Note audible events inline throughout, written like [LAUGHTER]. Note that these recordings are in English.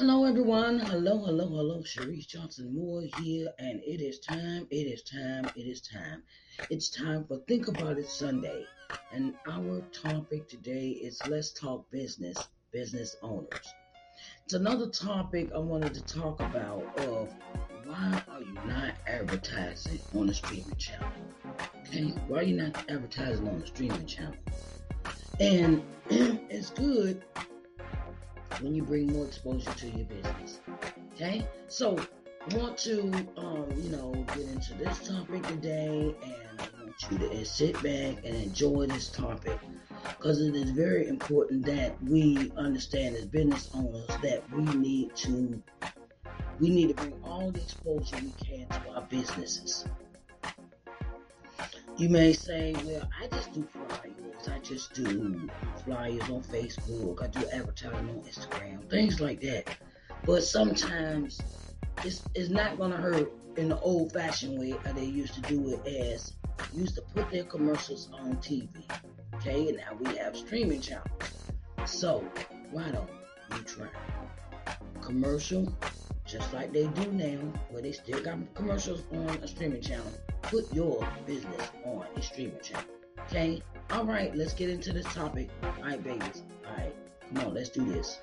Hello, everyone. Hello, hello, hello. Sharice Johnson Moore here, and it is time, it is time, it is time. It's time for Think About It Sunday. And our topic today is Let's Talk Business, Business Owners. It's another topic I wanted to talk about of why are you not advertising on the streaming channel? Okay, why are you not advertising on the streaming channel? And [CLEARS THROAT] it's good when you bring more exposure to your business. Okay, so want to, um, you know, get into this topic today, and I want you to sit back and enjoy this topic because it is very important that we understand as business owners that we need to we need to bring all the exposure we can to our businesses. You may say, well, I just do flyers. Just do flyers on Facebook. I do advertising on Instagram, things like that. But sometimes it's, it's not going to hurt in the old fashioned way how they used to do it as used to put their commercials on TV. Okay, and now we have streaming channels. So why don't you try commercial just like they do now, where they still got commercials on a streaming channel? Put your business on a streaming channel. Okay? All right, let's get into this topic. All right, babies. All right, come on, let's do this.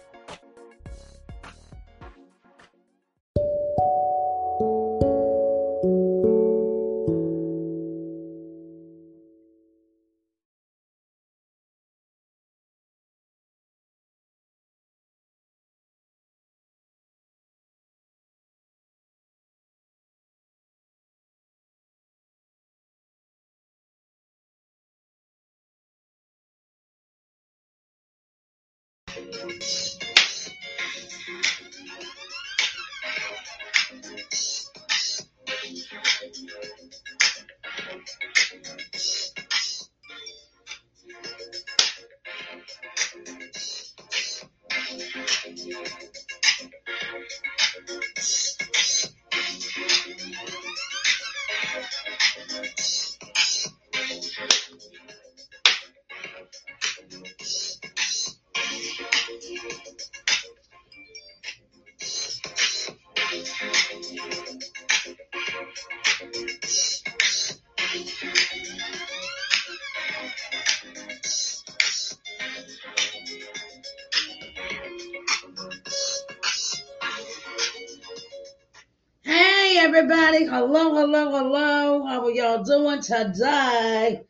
Hello, hello, hello. How are y'all doing today?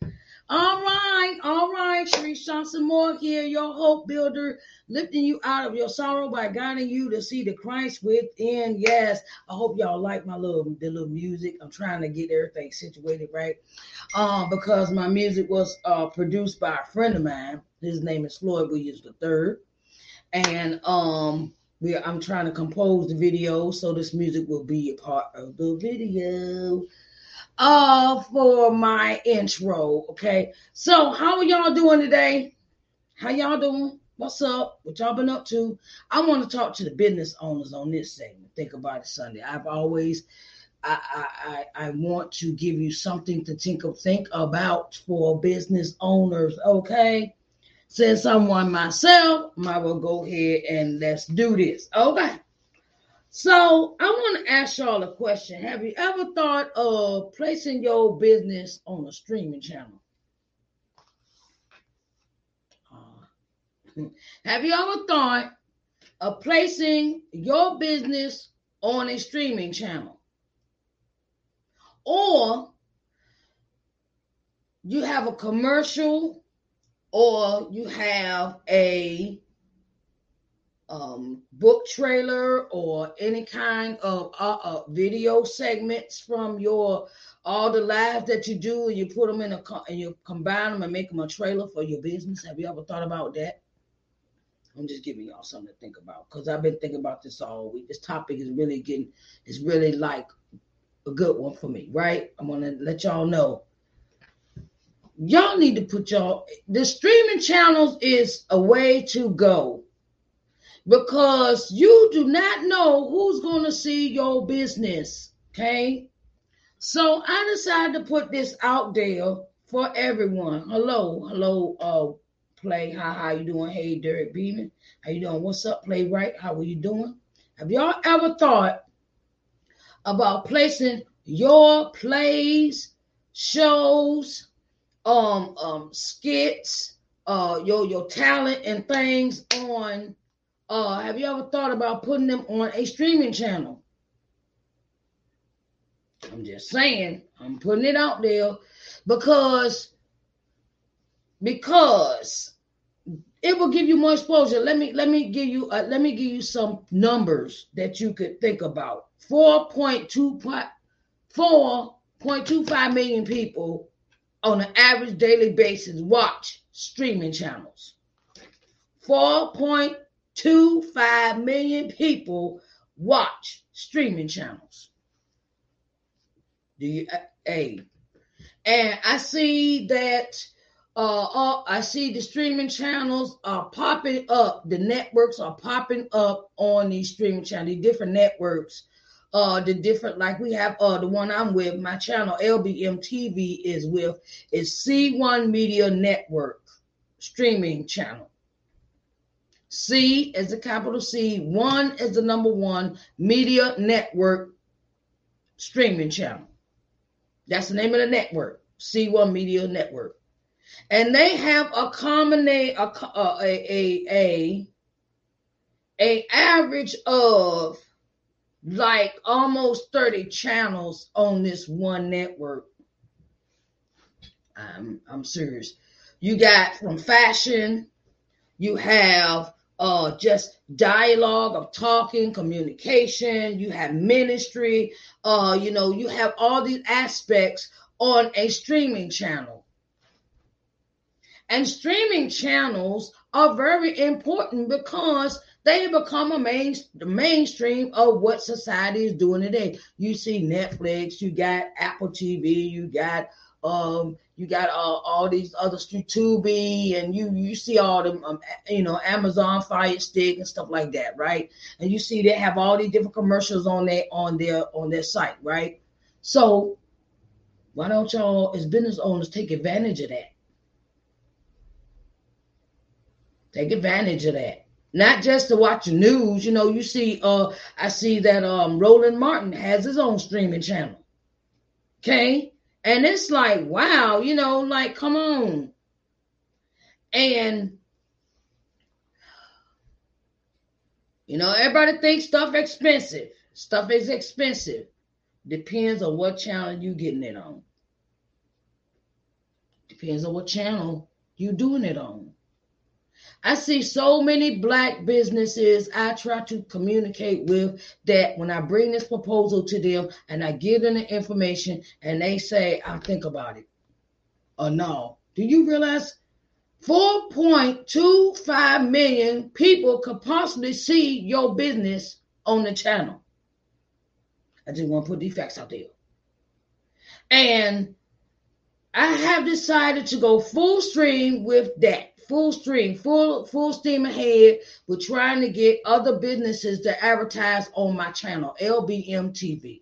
All right, all right. Sharice Johnson Moore here, your hope builder, lifting you out of your sorrow by guiding you to see the Christ within. Yes, I hope y'all like my little the little music. I'm trying to get everything situated right, um, because my music was uh, produced by a friend of mine. His name is Floyd Williams III, and um we I'm trying to compose the video so this music will be a part of the video. Uh for my intro okay? So how are y'all doing today? How y'all doing? What's up? What y'all been up to? I want to talk to the business owners on this segment. Think about it sunday. I've always I, I, I want to give you something to think of, think about for business owners. Okay, since I'm one myself, I will go ahead and let's do this. Okay. So I want to ask y'all a question. Have you ever thought of placing your business on a streaming channel? Uh, [LAUGHS] have you ever thought of placing your business on a streaming channel? Or you have a commercial or you have a um, book trailer or any kind of uh, uh, video segments from your all the lives that you do and you put them in a and you combine them and make them a trailer for your business? Have you ever thought about that? I'm just giving y'all something to think about because i've been thinking about this all week. This topic is really getting is really like a good one for me right? I'm gonna let y'all know y'all need to put y'all the streaming channels is a way to go. Because you do not know who's going to see your business okay? So i decided to put this out there for everyone. Hello hello uh play how how you doing? Hey derek beeman how you doing? What's up playwright? How are you doing? Have y'all ever thought about placing your plays, shows, um, um, skits, uh, your your talent and things on? Uh, have you ever thought about putting them on a streaming channel? I'm just saying, I'm putting it out there because because it will give you more exposure. Let me let me give you uh, let me give you some numbers that you could think about. 4.25 million people on an average daily basis watch streaming channels. 4.25 million people watch streaming channels. Do you a and I see that uh, uh, I see the streaming channels are popping up. The networks are popping up on these streaming channels, the different networks. Uh, the different like we have uh the one I'm with, my channel LBM TV is with is C1 Media Network streaming channel. C is the capital C, one is the number one media network streaming channel. That's the name of the network, C1 Media Network. And they have a common a a a a, a average of like almost 30 channels on this one network. I'm I'm serious. You got from fashion, you have uh just dialogue of talking communication you have ministry uh you know you have all these aspects on a streaming channel and streaming channels are very important because they become a main the mainstream of what society is doing today you see netflix you got apple tv you got um, you got uh, all these other Tubi, and you you see all them, um, you know, Amazon Fire Stick and stuff like that, right? And you see they have all these different commercials on their on their on their site, right? So why don't y'all, as business owners, take advantage of that? Take advantage of that. Not just to watch the news, you know. You see, uh, I see that um Roland Martin has his own streaming channel. Okay, and it's like, wow, you know, like, come on. And, you know, everybody thinks stuff expensive. Stuff is expensive. Depends on what channel you getting it on. Depends on what channel you doing it on. I see so many black businesses I try to communicate with that when I bring this proposal to them and I give them the information and they say, I'll think about it. Or no. Do you realize 4.25 million people could possibly see your business on the channel? I just want to put these facts out there. And I have decided to go full stream with that full stream, full full steam ahead with trying to get other businesses to advertise on my channel, LBM TV.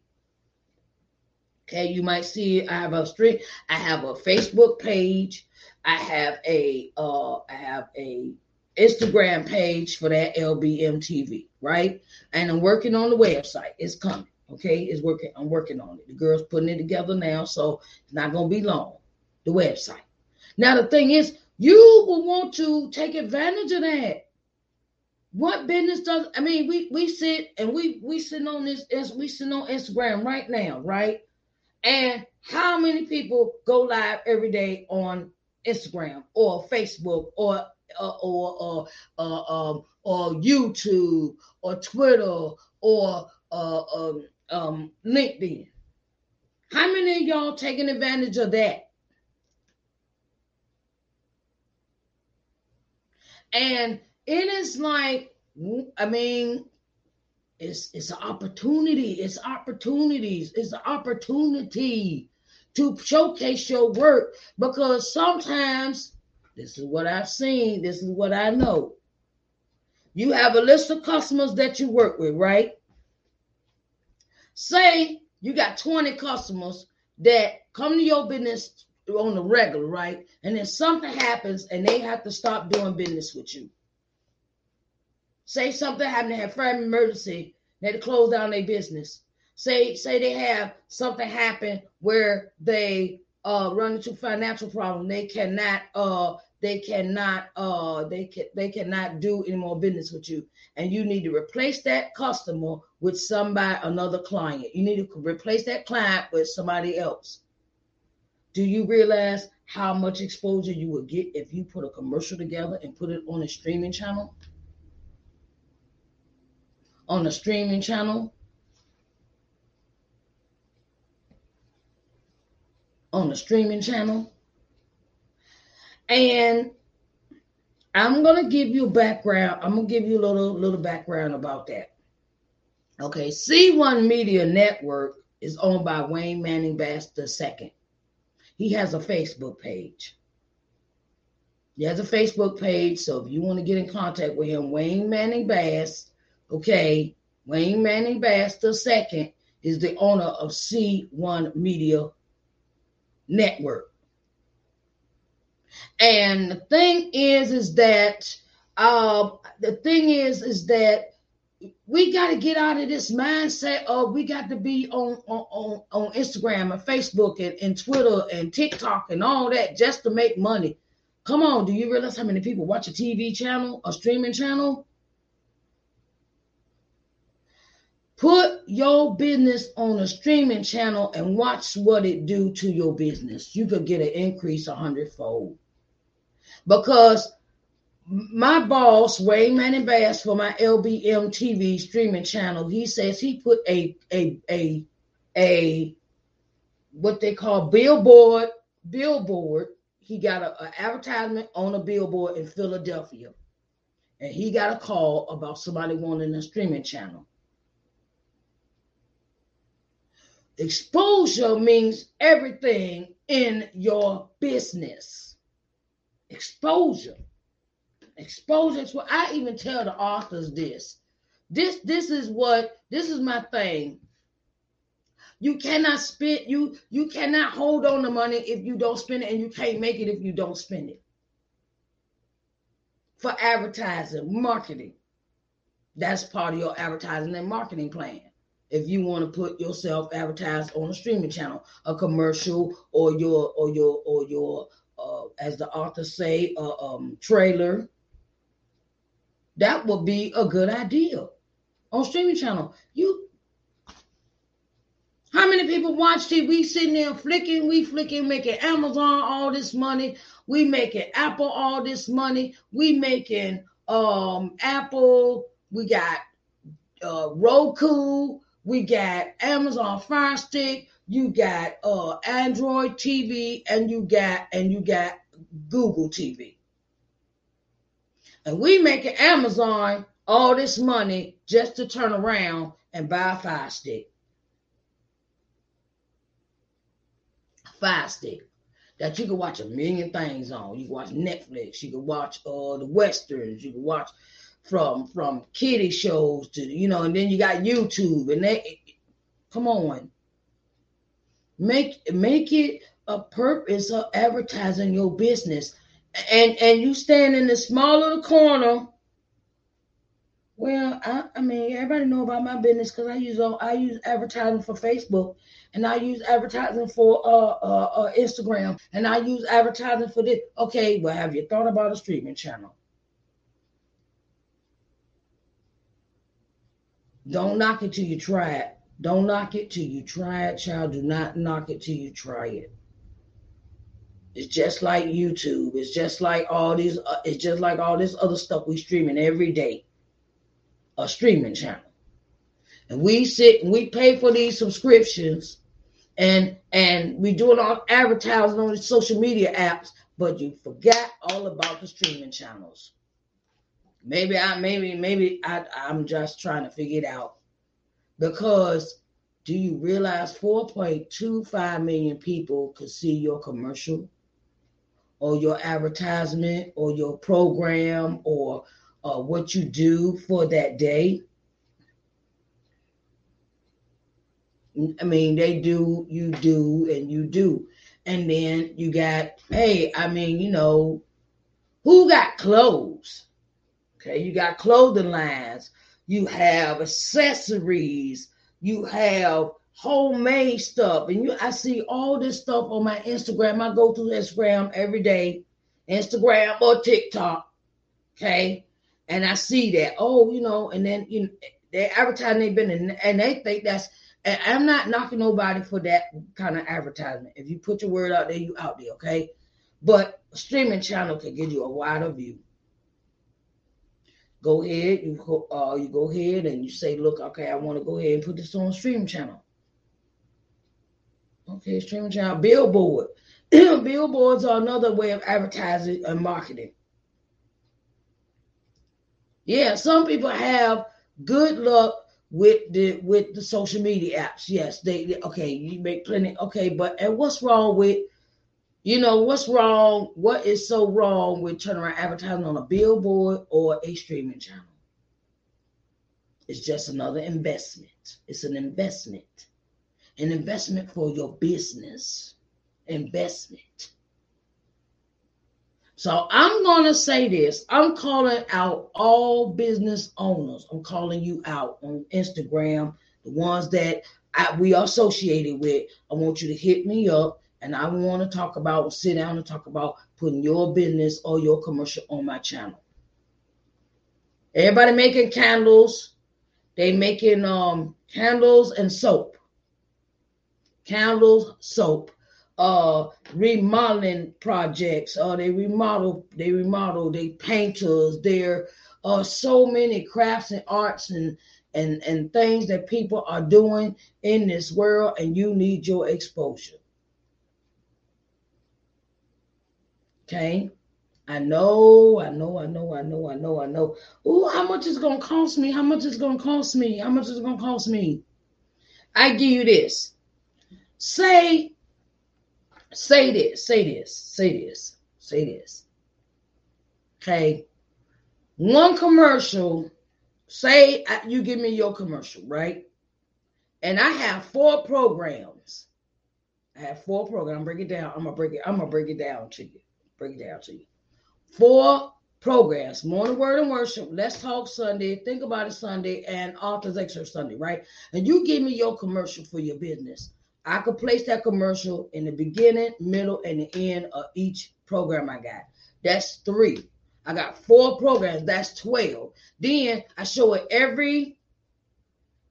Okay, you might see I have a stream, I have a Facebook page, I have a uh I have a Instagram page for that LBM TV, right? And I'm working on the website. It's coming. Okay, it's working. I'm working on it. The girl's putting it together now, so it's not gonna be long. The website. Now the thing is, you will want to take advantage of that. What business does I mean we we sit and we we sit on this we sit on Instagram right now, right? And how many people go live every day on Instagram or Facebook or uh, or or uh, um, or YouTube or Twitter or uh, um, um, LinkedIn? How many of y'all taking advantage of that? And it is like, I mean, it's it's an opportunity. It's opportunities. It's an opportunity to showcase your work because sometimes this is what I've seen. This is what I know. You have a list of customers that you work with, right? Say you got 20 customers that come to your business on the regular, right? And then something happens and they have to stop doing business with you. Say something happened, to have family emergency, They had to close down their business. Say say they have something happen where they uh, run into financial problem. They cannot uh, they cannot uh, they can they cannot do any more business with you, and you need to replace that customer with somebody another client. You need to replace that client with somebody else. Do you realize how much exposure you would get if you put a commercial together and put it on a streaming channel? On a streaming channel, on a streaming channel. And I'm gonna give you background. I'm gonna give you a little little background about that. Okay, C1 Media Network is owned by Wayne Manning Bass II. He has a Facebook page. He has a Facebook page, so if you want to get in contact with him, Wayne Manning Bass, okay, Wayne Manning Bass the second is the owner of C1 Media network. And the thing is, is that uh, the thing is, is that we got to get out of this mindset of we got to be on on on Instagram and Facebook and, and Twitter and TikTok and all that just to make money. Come on, do you realize how many people watch a TV channel, a streaming channel? Put your business on a streaming channel and watch what it do to your business. You could get an increase a hundredfold. Because my boss, Wayne Manning Bass, for my LBM TV streaming channel, he says he put a a a a what they call billboard billboard. He got an advertisement on a billboard in Philadelphia, and he got a call about somebody wanting a streaming channel. Exposure means everything in your business. Exposure. Exposure what I even tell the authors this. This this is what this is my thing. You cannot spend you you cannot hold on the money if you don't spend it, and you can't make it if you don't spend it. For advertising, marketing. That's part of your advertising and marketing plan if you want to put yourself advertised on a streaming channel, a commercial, or your or your or your uh, as the authors say, uh, um, trailer. That would be a good idea on streaming channel. You, how many people watch TV? Sitting there flicking, we flicking, making Amazon all this money. We making Apple all this money. We making um Apple. We got uh, Roku. We got Amazon Fire Stick, you got uh Android TV, and you got and you got Google TV. And we making Amazon all this money just to turn around and buy a Fire Stick. Fire Stick that you can watch a million things on. You can watch Netflix, you can watch uh the westerns, you can watch from from kiddie shows to you know, and then you got YouTube and they come on. Make make it a purpose of advertising your business. And and you stand in the small little corner. Well, I, I mean, everybody know about my business because I use all, I use advertising for Facebook, and I use advertising for uh, uh, uh Instagram, and I use advertising for this. Okay, well, have you thought about a streaming channel? Don't knock it till you try it. Don't knock it till you try it, child. Do not knock it till you try it. It's just like YouTube. It's just like all these. Uh, it's just like all this other stuff we streaming every day. A streaming channel, and we sit and we pay for these subscriptions, and and we doing all advertising on the social media apps, but you forgot all about the streaming channels. Maybe I maybe maybe I I'm just trying to figure it out. Because do you realize 4.25 million people could see your commercial or your advertisement or your program or uh, what you do for that day? I mean, they do, you do, and you do. And then you got, hey, I mean, you know, who got clothes? Okay, you got clothing lines. you have accessories, you have homemade stuff, and you I see all this stuff on my Instagram. I go through Instagram every day, Instagram or TikTok. Okay. And I see that, oh, you know, and then you know, they're advertising they've been in, and they think that's I'm not knocking nobody for that kind of advertisement. If you put your word out there, you out there, okay? But streaming channel can give you a wider view go ahead, you go, uh, you go ahead and you say, look, okay, I want to go ahead and put this on stream channel. Okay, streaming channel, billboard. [CLEARS THROAT] Billboards are another way of advertising and marketing. Yeah, some people have good luck with the with the social media apps. Yes, they, they okay, you make plenty. Okay, but and what's wrong with you know, what's wrong? What is so wrong with turning around advertising on a billboard or a streaming channel? It's just another investment. It's an investment. An investment for your business. Investment. So I'm going to say this. I'm calling out all business owners. I'm calling you out on Instagram, the ones that I, we are associated with. I want you to hit me up and I want to talk about, sit down and talk about putting your business or your commercial on my channel. Everybody making candles. They making um candles and soap. Candles, soap. Uh remodeling projects. Uh they remodel, they remodel, they painters, there are so many crafts and arts and and and things that people are doing in this world and you need your exposure Okay. I know, I know, I know, I know, I know, I know. Oh, how much is gonna cost me? How much is gonna cost me? How much is gonna cost me? I give you this. Say, say this, say this, say this, say this. Okay. One commercial, say uh, you give me your commercial, right? And I have four programs. I have four programs. I'm Break it down. I'm gonna break it. I'm gonna break it down to you break it down to you. Four programs morning word and worship let's talk sunday think about it sunday and authors excerpt sunday right and you give me your commercial for your business i could place that commercial in the beginning middle and the end of each program i got that's three i got four programs that's 12 then i show it every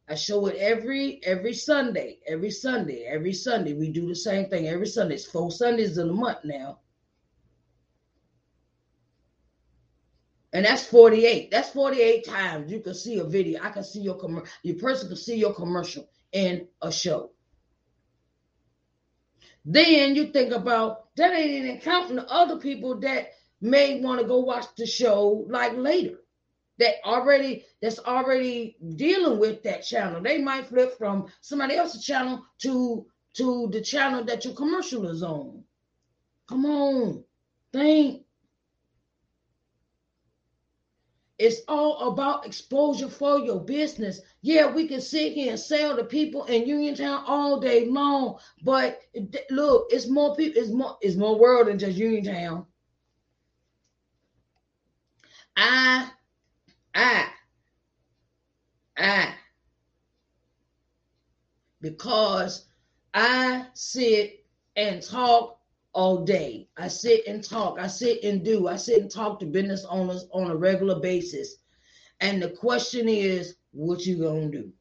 I show it every every Sunday, every Sunday, every Sunday. We do the same thing every Sunday. It's four Sundays in a month now. And that's 48. That's 48 times you can see a video. I can see your commercial. Your person can see your commercial in a show. Then you think about that ain't even counting the other people that may want to go watch the show like later. That already that's already dealing with that channel. They might flip from somebody else's channel to to the channel that your commercial is on. Come on. Think It's all about exposure for your business. Yeah, we can sit here and sell to people in Uniontown all day long, but look, it's more people, it's more, it's more world than just Uniontown. I, I, I, because I sit and talk all day. I sit and talk. I sit and do. I sit and talk to business owners on a regular basis. And the question is, what you gonna do?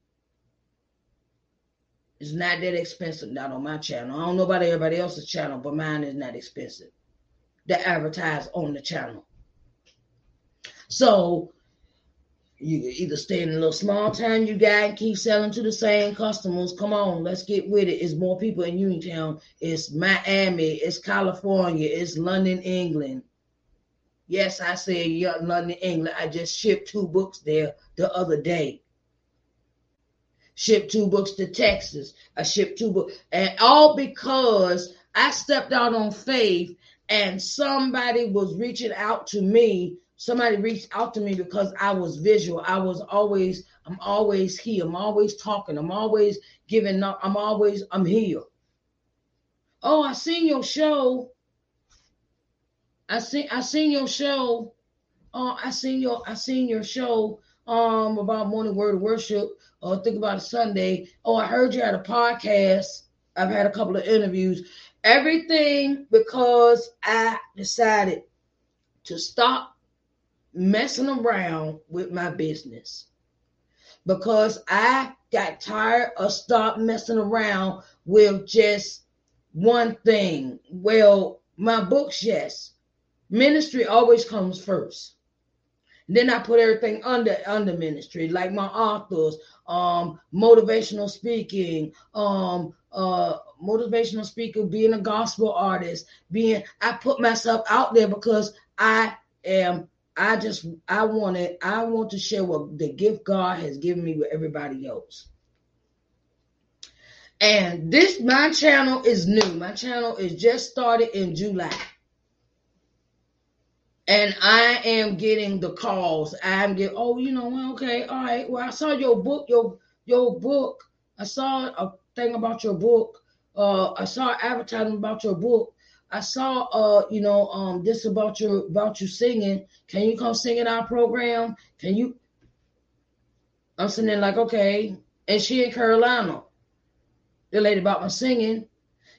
It's not that expensive, not on my channel. I don't know about everybody else's channel, but mine is not expensive to advertise on the channel. So you either stay in a little small town you got and keep selling to the same customers. Come on, let's get with it. It's more people in Uniontown. It's Miami. It's California. It's London, England. Yes, I said yeah, London, England. I just shipped two books there the other day. Shipped two books to Texas. I shipped two books, and all because I stepped out on faith and somebody was reaching out to me somebody reached out to me because I was visual. I was always, I'm always here. I'm always talking. I'm always giving up. I'm always, I'm here. Oh, I seen your show. I seen I seen your show. Oh, I seen your I seen your show um about morning word worship or think about a Sunday. Oh, I heard you had a podcast. I've had a couple of interviews. Everything because I decided to stop messing around with my business because I got tired of stop messing around with just one thing. Well, my books, yes. Ministry always comes first. Then I put everything under under ministry, like my authors, um, motivational speaking, um, uh, motivational speaker, being a gospel artist, being I put myself out there because I am I just I want it. I want to share what the gift God has given me with everybody else. And this my channel is new. My channel is just started in July. And I am getting the calls. I'm getting, oh, you know, okay, all right. Well, I saw your book, your your book. I saw a thing about your book. Uh, I saw advertising about your book. I saw uh, you know, um, this about your about you singing. Can you come sing in our program? Can you? I'm sitting there like, okay. And she in Carolina. The lady about my singing.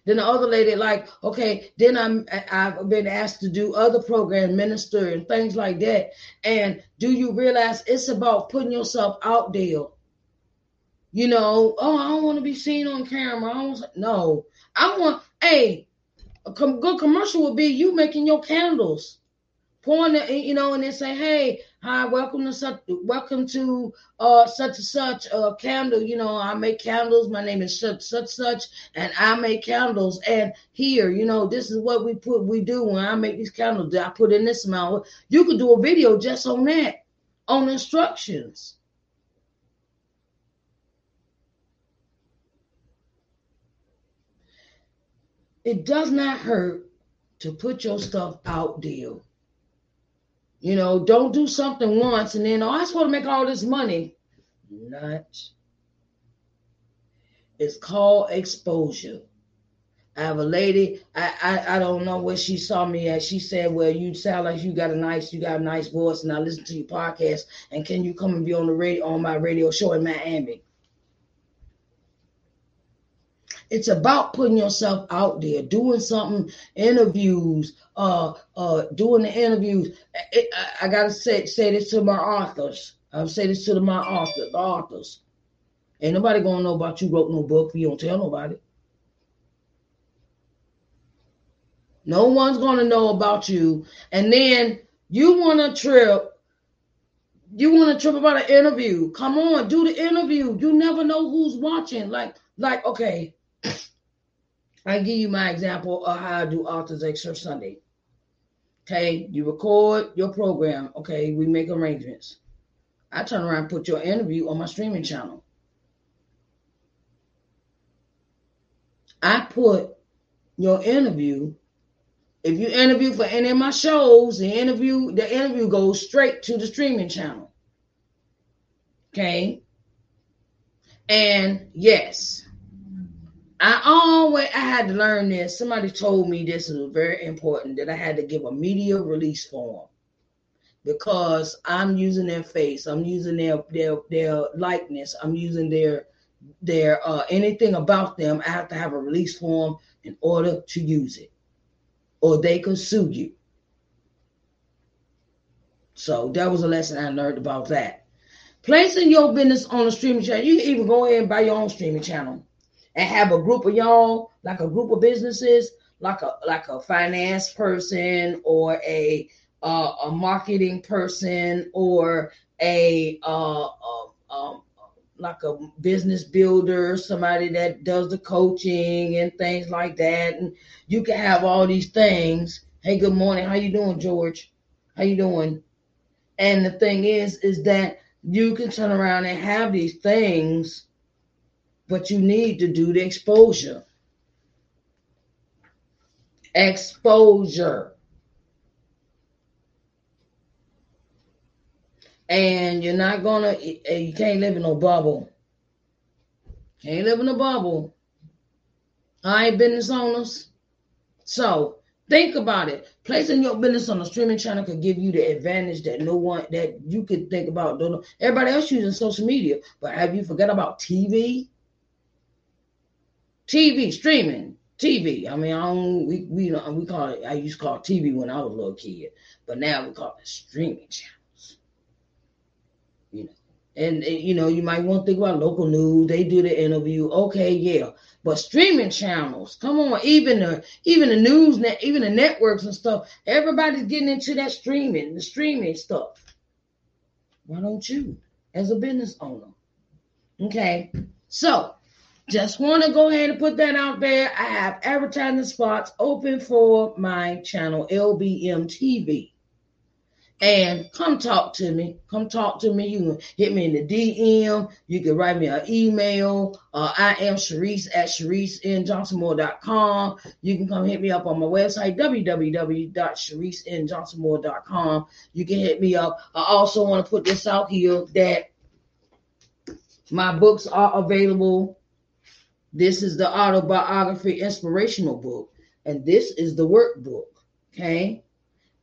Then the other lady like, okay. Then I'm I've been asked to do other program, minister and things like that. And do you realize it's about putting yourself out there? You know, oh, I don't want to be seen on camera. I don't, no, I want. Hey, a com- good commercial would be you making your candles, pouring it, you know, and then say, "Hey, hi, welcome to such, welcome to uh such and such a uh, candle. You know, I make candles. My name is such such such, and I make candles. And here, you know, this is what we put we do when I make these candles. I put in this amount. You could do a video just on that, on instructions." It does not hurt to put your stuff out there. You know, don't do something once and then, oh, I just want to make all this money. Not. It's called exposure. I have a lady, I, I I don't know where she saw me at. She said, Well, you sound like you got a nice, you got a nice voice, and I listen to your podcast. And can you come and be on the radio on my radio show in Miami? It's about putting yourself out there, doing something, interviews, uh, uh, doing the interviews. It, I, I, gotta say say this to my authors. I've said this to the, my authors, the authors. Ain't nobody gonna know about you wrote no book. if You don't tell nobody. No one's gonna know about you. And then you want to trip. You want to trip about an interview. Come on, do the interview. You never know who's watching. Like, like, okay, I give you my example of how I do Authors Extra Sunday. Okay, you record your program. Okay, we make arrangements. I turn around and put your interview on my streaming channel. I put your interview. If you interview for any of my shows, the interview the interview goes straight to the streaming channel. Okay. And yes, I always I had to learn this. Somebody told me this is very important that I had to give a media release form because I'm using their face, I'm using their their their likeness, I'm using their their uh, anything about them. I have to have a release form in order to use it, or they could sue you. So that was a lesson I learned about that. Placing your business on a streaming channel, you can even go ahead and buy your own streaming channel and have a group of y'all, like a group of businesses, like a like a finance person or a uh, a marketing person or a uh, um, like a business builder, somebody that does the coaching and things like that. And you can have all these things. Hey, good morning. How you doing, George? How you doing? And the thing is, is that you can turn around and have these things but you need to do the exposure. Exposure. And you're not gonna, eh, you can't live in no bubble. Can't live in a bubble. I ain't business owners. So Think about it. Placing your business on a streaming channel could give you the advantage that no one that you could think about. Everybody else using social media, but have you forgot about TV? TV streaming, TV. I mean, I don't. We we we call it. I used to call it TV when I was a little kid, but now we call it streaming channels. You know, and, and you know you might want to think about local news. They do the interview. Okay, yeah, but streaming channels, come on, even the even the news net, even the networks and stuff, everybody's getting into that streaming, the streaming stuff. Why don't you, as a business owner? Okay, so just want to go ahead and put that out there. I have advertising spots open for my channel, LBM TV and come talk to me. Come talk to me. You can hit me in the DM. You can write me an email. Uh, I am Sharice at ShariceNJohnsonMoore.com. You can come hit me up on my website, www.ShariceNJohnsonMoore.com. You can hit me up. I also want to put this out here that my books are available. This is the autobiography inspirational book, and this is the workbook. Okay.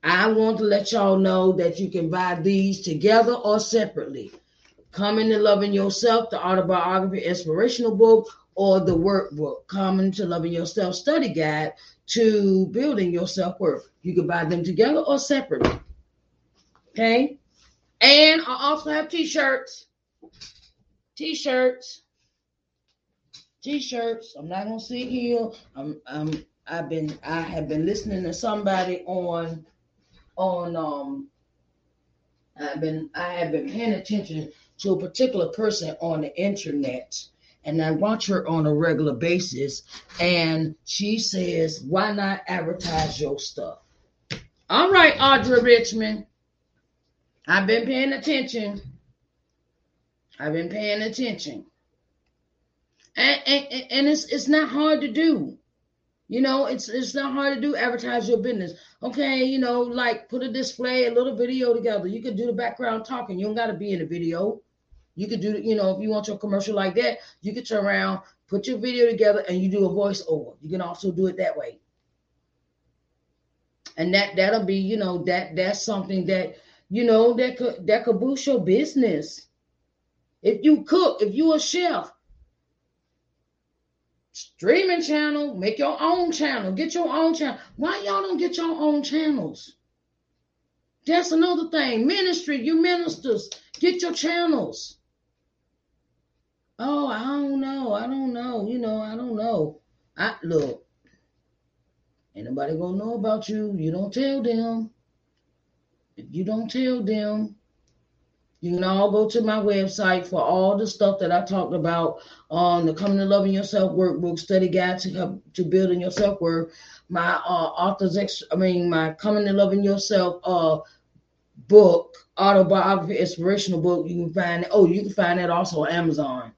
I want to let y'all know that you can buy these together or separately. Coming to Loving Yourself, the autobiography inspirational book, or the workbook, Coming to Loving Yourself study guide to building your self worth. You can buy them together or separately. Okay. And I also have t shirts. T shirts. T shirts. I'm not to sit here. I'm, I'm, I've been, I have been listening to somebody on on um I've been I have been paying attention to a particular person on the internet and I watch her on a regular basis and she says, Why not advertise your stuff? All right, Audra Richmond. I've been paying attention. I've been paying attention. And, and, and it's it's not hard to do. You know, it's it's not hard to do advertise your business. Okay, you know, like put a display, a little video together. You could do the background talking. You don't got to be in the video. You could do, you know, if you want your commercial like that, you could turn around, put your video together, and you do a voiceover. You can also do it that way. And that that'll be, you know, that that's something that you know that could that could boost your business. If you cook, if you're a chef, streaming channel, make your own channel, get your own channel. Why y'all don't get your own channels? That's another thing. Ministry, you ministers, get your channels. Oh, I don't know. I don't know. You know, I don't know. I look. Anybody gonna know about you. You don't tell them. If you don't tell them, you can all go to my website for all the stuff that I talked about on the Coming to Loving Yourself workbook, study guide to help to building your self worth. My uh, author's, ex- I mean, my Coming to Loving Yourself uh, book, autobiography, inspirational book. You can find. Oh, you can find that also on Amazon.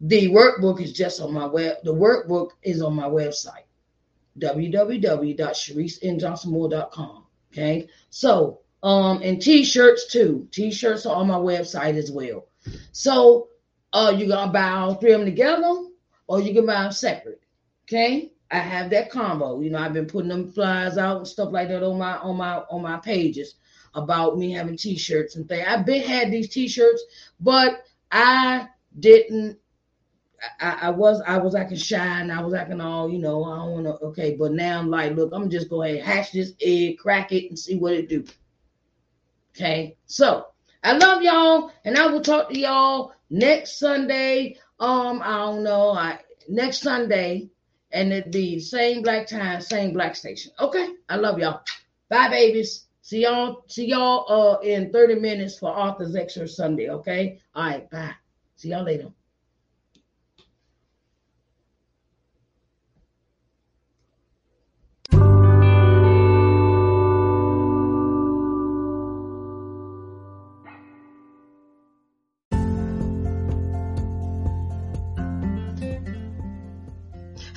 The workbook is just on my web. The workbook is on my website, www.sharicenjohnsonmoore.com. Okay, so um, and t-shirts too. T-shirts are on my website as well. So uh, you gonna buy all three of them together, or you can buy them separate. Okay, I have that combo. You know, I've been putting them flyers out and stuff like that on my on my on my pages about me having t-shirts and things. I've been had these t-shirts, but I didn't. I, I was I was acting shy and I was acting all you know I don't want to okay, but now I'm like, look, I'm just going to hatch this egg, crack it, and see what it do. Okay, so I love y'all, and I will talk to y'all next Sunday. Um, I don't know, I next Sunday, and it be same black time, same black station. Okay, I love y'all. Bye, babies. See y'all. See y'all uh in 30 minutes for Authors Extra Sunday. Okay. All right. Bye. See y'all later.